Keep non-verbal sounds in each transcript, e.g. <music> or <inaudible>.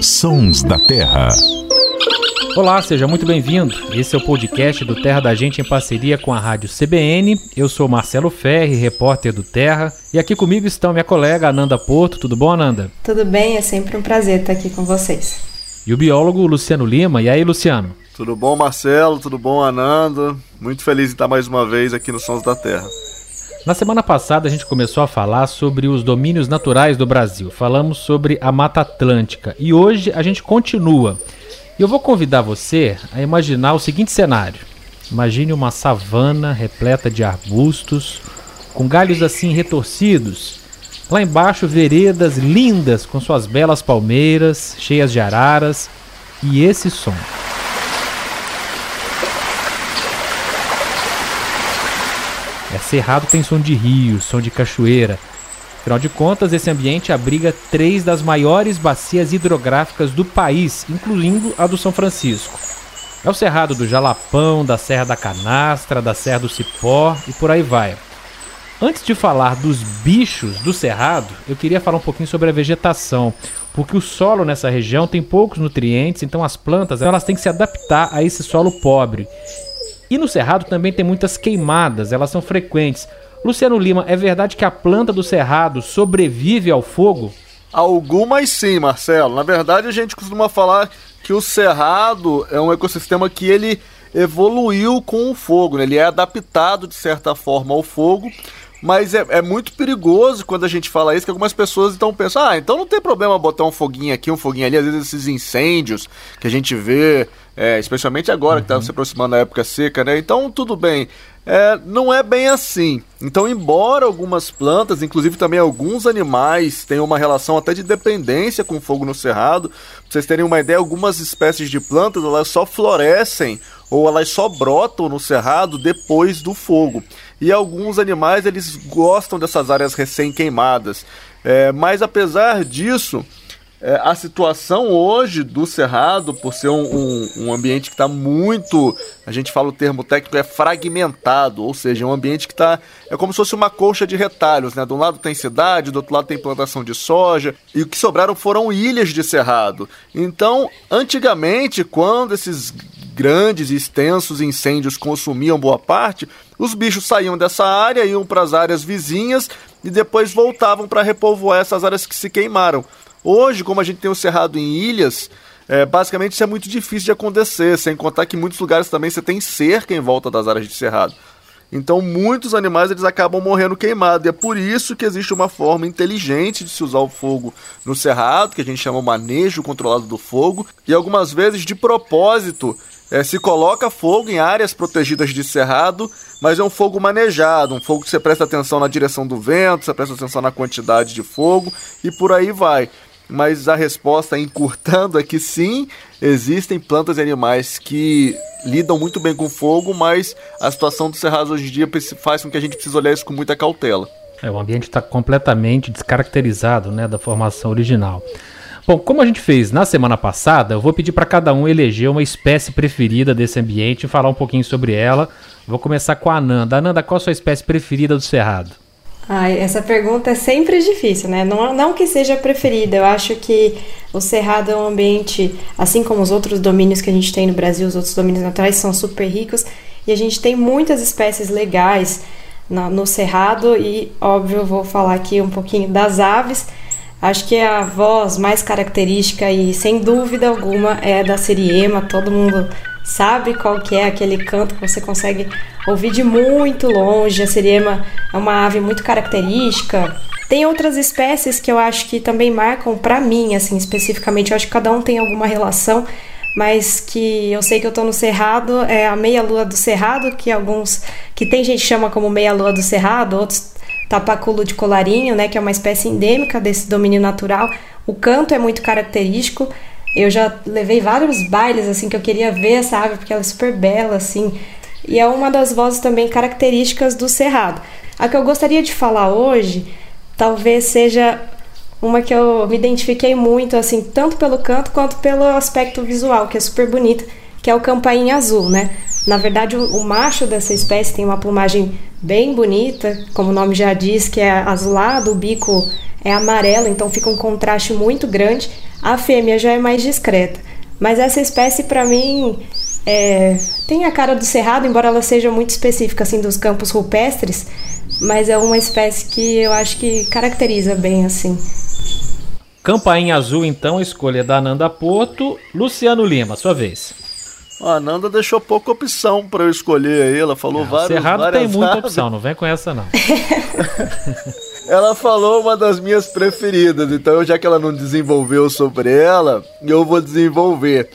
Sons da Terra. Olá, seja muito bem-vindo. Esse é o podcast do Terra da Gente em parceria com a Rádio CBN. Eu sou Marcelo Ferri, repórter do Terra, e aqui comigo estão minha colega Ananda Porto. Tudo bom, Ananda? Tudo bem, é sempre um prazer estar aqui com vocês. E o biólogo Luciano Lima. E aí, Luciano? Tudo bom, Marcelo? Tudo bom, Ananda? Muito feliz em estar mais uma vez aqui no Sons da Terra. Na semana passada a gente começou a falar sobre os domínios naturais do Brasil. Falamos sobre a Mata Atlântica e hoje a gente continua. Eu vou convidar você a imaginar o seguinte cenário: imagine uma savana repleta de arbustos, com galhos assim retorcidos. Lá embaixo, veredas lindas com suas belas palmeiras, cheias de araras, e esse som. Cerrado tem som de rio, som de cachoeira. Afinal de contas, esse ambiente abriga três das maiores bacias hidrográficas do país, incluindo a do São Francisco. É o Cerrado do Jalapão, da Serra da Canastra, da Serra do Cipó e por aí vai. Antes de falar dos bichos do cerrado, eu queria falar um pouquinho sobre a vegetação, porque o solo nessa região tem poucos nutrientes, então as plantas elas têm que se adaptar a esse solo pobre. E no cerrado também tem muitas queimadas, elas são frequentes. Luciano Lima, é verdade que a planta do cerrado sobrevive ao fogo? Algumas sim, Marcelo. Na verdade, a gente costuma falar que o cerrado é um ecossistema que ele evoluiu com o fogo, né? ele é adaptado de certa forma ao fogo, mas é, é, muito perigoso quando a gente fala isso, que algumas pessoas então pensam, ah, então não tem problema botar um foguinho aqui, um foguinho ali, às vezes esses incêndios que a gente vê, é, especialmente agora que está se aproximando da época seca, né? Então tudo bem. É, não é bem assim. Então, embora algumas plantas, inclusive também alguns animais, tenham uma relação até de dependência com o fogo no cerrado, pra vocês terem uma ideia, algumas espécies de plantas elas só florescem ou elas só brotam no cerrado depois do fogo. E alguns animais eles gostam dessas áreas recém-queimadas. É, mas apesar disso, é, a situação hoje do Cerrado, por ser um, um, um ambiente que está muito, a gente fala o termo técnico, é fragmentado, ou seja, é um ambiente que está, é como se fosse uma colcha de retalhos, né? De um lado tem cidade, do outro lado tem plantação de soja, e o que sobraram foram ilhas de Cerrado. Então, antigamente, quando esses grandes e extensos incêndios consumiam boa parte, os bichos saíam dessa área, iam para as áreas vizinhas e depois voltavam para repovoar essas áreas que se queimaram. Hoje, como a gente tem o cerrado em ilhas, é, basicamente isso é muito difícil de acontecer, sem contar que em muitos lugares também você tem cerca em volta das áreas de cerrado. Então muitos animais eles acabam morrendo queimados. E é por isso que existe uma forma inteligente de se usar o fogo no cerrado, que a gente chama manejo controlado do fogo. E algumas vezes, de propósito, é, se coloca fogo em áreas protegidas de cerrado, mas é um fogo manejado, um fogo que você presta atenção na direção do vento, você presta atenção na quantidade de fogo e por aí vai mas a resposta encurtando é que sim, existem plantas e animais que lidam muito bem com fogo, mas a situação do cerrado hoje em dia faz com que a gente precise olhar isso com muita cautela. É, o ambiente está completamente descaracterizado né, da formação original. Bom, como a gente fez na semana passada, eu vou pedir para cada um eleger uma espécie preferida desse ambiente e falar um pouquinho sobre ela. Vou começar com a Ananda. Ananda, qual a sua espécie preferida do cerrado? Ai, essa pergunta é sempre difícil, né? Não, não que seja preferida, eu acho que o Cerrado é um ambiente, assim como os outros domínios que a gente tem no Brasil, os outros domínios naturais são super ricos e a gente tem muitas espécies legais no, no Cerrado e, óbvio, eu vou falar aqui um pouquinho das aves. Acho que a voz mais característica e, sem dúvida alguma, é da Siriema, todo mundo sabe qual que é aquele canto que você consegue ouvir de muito longe. A siriema é uma ave muito característica. Tem outras espécies que eu acho que também marcam para mim, assim, especificamente. Eu acho que cada um tem alguma relação, mas que eu sei que eu tô no Cerrado, é a meia-lua do Cerrado, que alguns que tem gente chama como meia-lua do Cerrado, outros tapaculo de colarinho, né, que é uma espécie endêmica desse domínio natural. O canto é muito característico. Eu já levei vários bailes assim que eu queria ver essa ave porque ela é super bela assim. E é uma das vozes também características do cerrado. A que eu gostaria de falar hoje, talvez seja uma que eu me identifiquei muito assim, tanto pelo canto quanto pelo aspecto visual, que é super bonita, que é o campainha azul, né? Na verdade, o, macho dessa espécie tem uma plumagem bem bonita, como o nome já diz, que é azulado, o bico é amarelo, então fica um contraste muito grande. A fêmea já é mais discreta. Mas essa espécie, para mim, é, tem a cara do cerrado, embora ela seja muito específica assim dos campos rupestres, mas é uma espécie que eu acho que caracteriza bem assim. Campainha azul, então, escolha da Ananda Porto. Luciano Lima, sua vez. A Nanda deixou pouca opção para eu escolher aí. Ela falou é, várias Cerrado várias tem muita opção, não vem com essa não. <laughs> ela falou uma das minhas preferidas, então já que ela não desenvolveu sobre ela, eu vou desenvolver.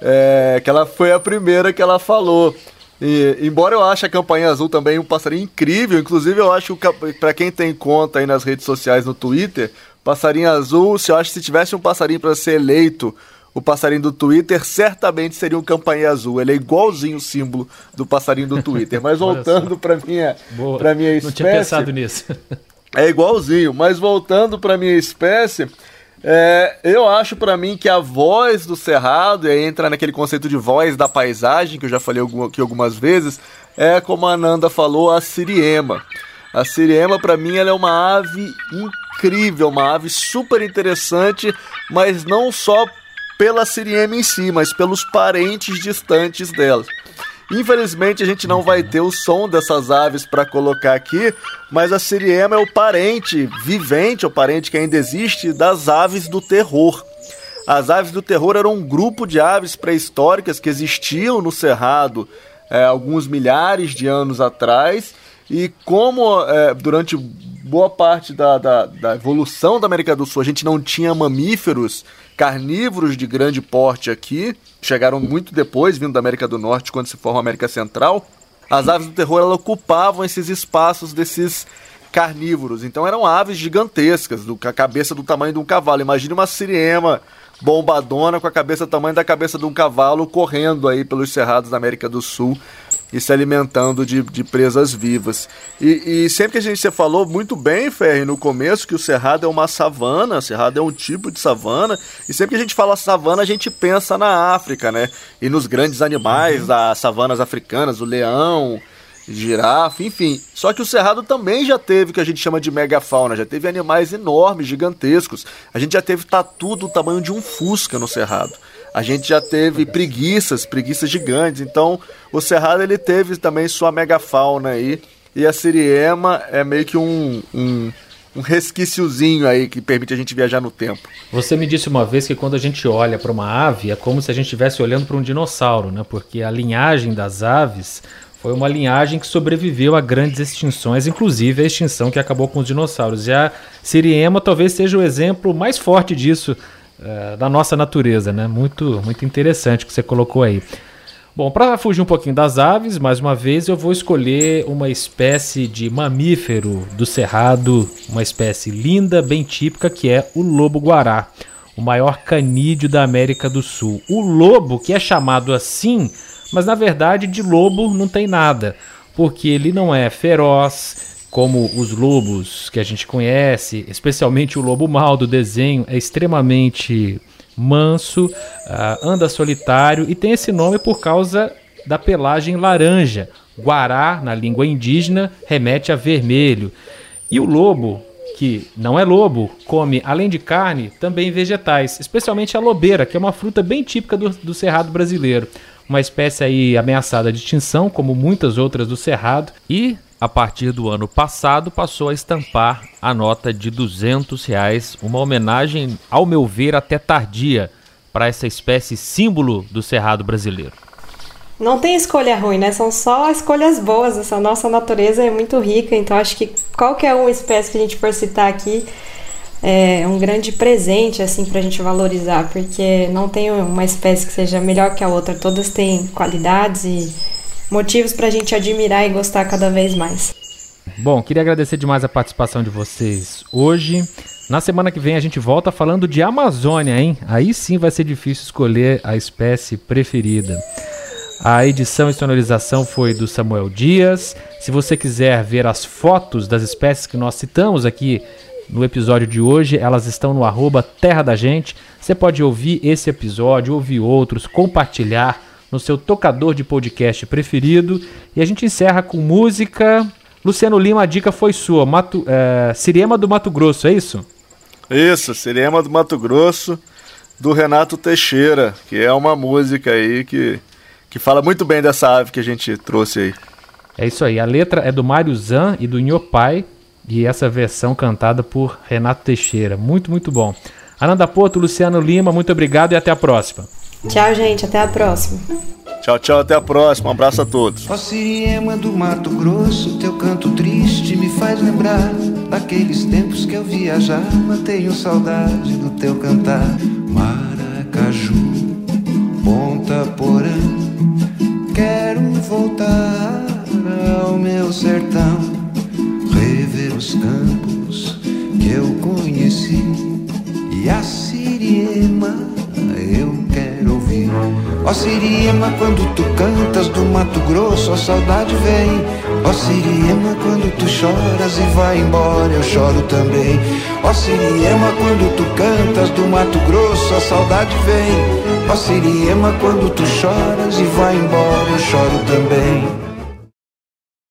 É, que ela foi a primeira que ela falou. E, embora eu ache a campanha azul também um passarinho incrível, inclusive eu acho que para quem tem conta aí nas redes sociais no Twitter, passarinho azul, se eu acho que se tivesse um passarinho para ser eleito o passarinho do Twitter, certamente seria um campainha azul. Ele é igualzinho o símbolo do passarinho do Twitter. Mas <laughs> voltando para minha, para minha espécie. Não tinha pensado nisso. <laughs> é igualzinho. Mas voltando para minha espécie, é, eu acho para mim que a voz do cerrado, e aí entra naquele conceito de voz da paisagem, que eu já falei aqui algumas vezes, é como a Ananda falou, a siriema. A siriema, para mim, ela é uma ave incrível, uma ave super interessante, mas não só pela Siriema em si, mas pelos parentes distantes dela. Infelizmente a gente não vai ter o som dessas aves para colocar aqui, mas a Siriema é o parente vivente, o parente que ainda existe das aves do terror. As aves do terror eram um grupo de aves pré-históricas que existiam no Cerrado é, alguns milhares de anos atrás e como é, durante boa parte da, da, da, evolução da América do Sul a gente não tinha mamíferos carnívoros de grande porte aqui, chegaram muito depois, vindo da América do Norte, quando se forma a América Central. As aves do terror elas ocupavam esses espaços desses carnívoros. Então eram aves gigantescas, com a cabeça do tamanho de um cavalo. Imagine uma siriema bombadona com a cabeça do tamanho da cabeça de um cavalo correndo aí pelos cerrados da América do Sul e se alimentando de, de presas vivas. E, e, sempre que a gente você falou muito bem, Ferri, no começo, que o cerrado é uma savana, o cerrado é um tipo de savana, e sempre que a gente fala savana, a gente pensa na África, né? E nos grandes animais uhum. das savanas africanas, o leão, girafa, enfim. Só que o cerrado também já teve o que a gente chama de megafauna, já teve animais enormes, gigantescos. A gente já teve tatu do tamanho de um fusca no cerrado. A gente já teve preguiças, preguiças gigantes. Então, o Cerrado ele teve também sua megafauna aí. E a Siriema é meio que um, um, um resquíciozinho aí que permite a gente viajar no tempo. Você me disse uma vez que quando a gente olha para uma ave é como se a gente estivesse olhando para um dinossauro, né? Porque a linhagem das aves foi uma linhagem que sobreviveu a grandes extinções, inclusive a extinção que acabou com os dinossauros. E a Siriema talvez seja o exemplo mais forte disso é, da nossa natureza, né? Muito, muito interessante que você colocou aí. Bom, para fugir um pouquinho das aves, mais uma vez eu vou escolher uma espécie de mamífero do cerrado, uma espécie linda, bem típica, que é o lobo-guará, o maior canídeo da América do Sul. O lobo, que é chamado assim, mas na verdade de lobo não tem nada, porque ele não é feroz, como os lobos que a gente conhece, especialmente o lobo mal do desenho, é extremamente manso, uh, anda solitário e tem esse nome por causa da pelagem laranja. Guará, na língua indígena, remete a vermelho. E o lobo, que não é lobo, come, além de carne, também vegetais, especialmente a lobeira, que é uma fruta bem típica do, do cerrado brasileiro. Uma espécie aí ameaçada de extinção, como muitas outras do cerrado, e a partir do ano passado, passou a estampar a nota de 200 reais, uma homenagem, ao meu ver, até tardia para essa espécie símbolo do cerrado brasileiro. Não tem escolha ruim, né? São só escolhas boas. Essa nossa natureza é muito rica, então acho que qualquer uma espécie que a gente for citar aqui é um grande presente assim para a gente valorizar, porque não tem uma espécie que seja melhor que a outra. Todas têm qualidades e motivos para a gente admirar e gostar cada vez mais. Bom, queria agradecer demais a participação de vocês hoje. Na semana que vem a gente volta falando de Amazônia, hein? Aí sim vai ser difícil escolher a espécie preferida. A edição e sonorização foi do Samuel Dias. Se você quiser ver as fotos das espécies que nós citamos aqui no episódio de hoje, elas estão no arroba Terra da Gente. Você pode ouvir esse episódio, ouvir outros, compartilhar no seu tocador de podcast preferido. E a gente encerra com música. Luciano Lima, a dica foi sua. Mato, é, Siriema do Mato Grosso, é isso? Isso, Siriema do Mato Grosso, do Renato Teixeira, que é uma música aí que, que fala muito bem dessa ave que a gente trouxe aí. É isso aí. A letra é do Mário Zan e do Nhopai. E essa versão cantada por Renato Teixeira. Muito, muito bom. Ananda Porto, Luciano Lima, muito obrigado e até a próxima. Tchau, gente. Até a próxima. Tchau, tchau. Até a próxima. Um abraço a todos. Ó Siriema do Mato Grosso, teu canto triste me faz lembrar daqueles tempos que eu viajava. Tenho saudade do teu cantar. Maracaju, Ponta Porã. Quero voltar ao meu sertão, rever os campos que eu conheci e a Siriema eu. Ó Siriema, quando tu cantas do Mato Grosso, a saudade vem. Ó Siriema, quando tu choras e vai embora, eu choro também. Ó Siriema, quando tu cantas do Mato Grosso, a saudade vem. Ó Siriema, quando tu choras e vai embora, eu choro também.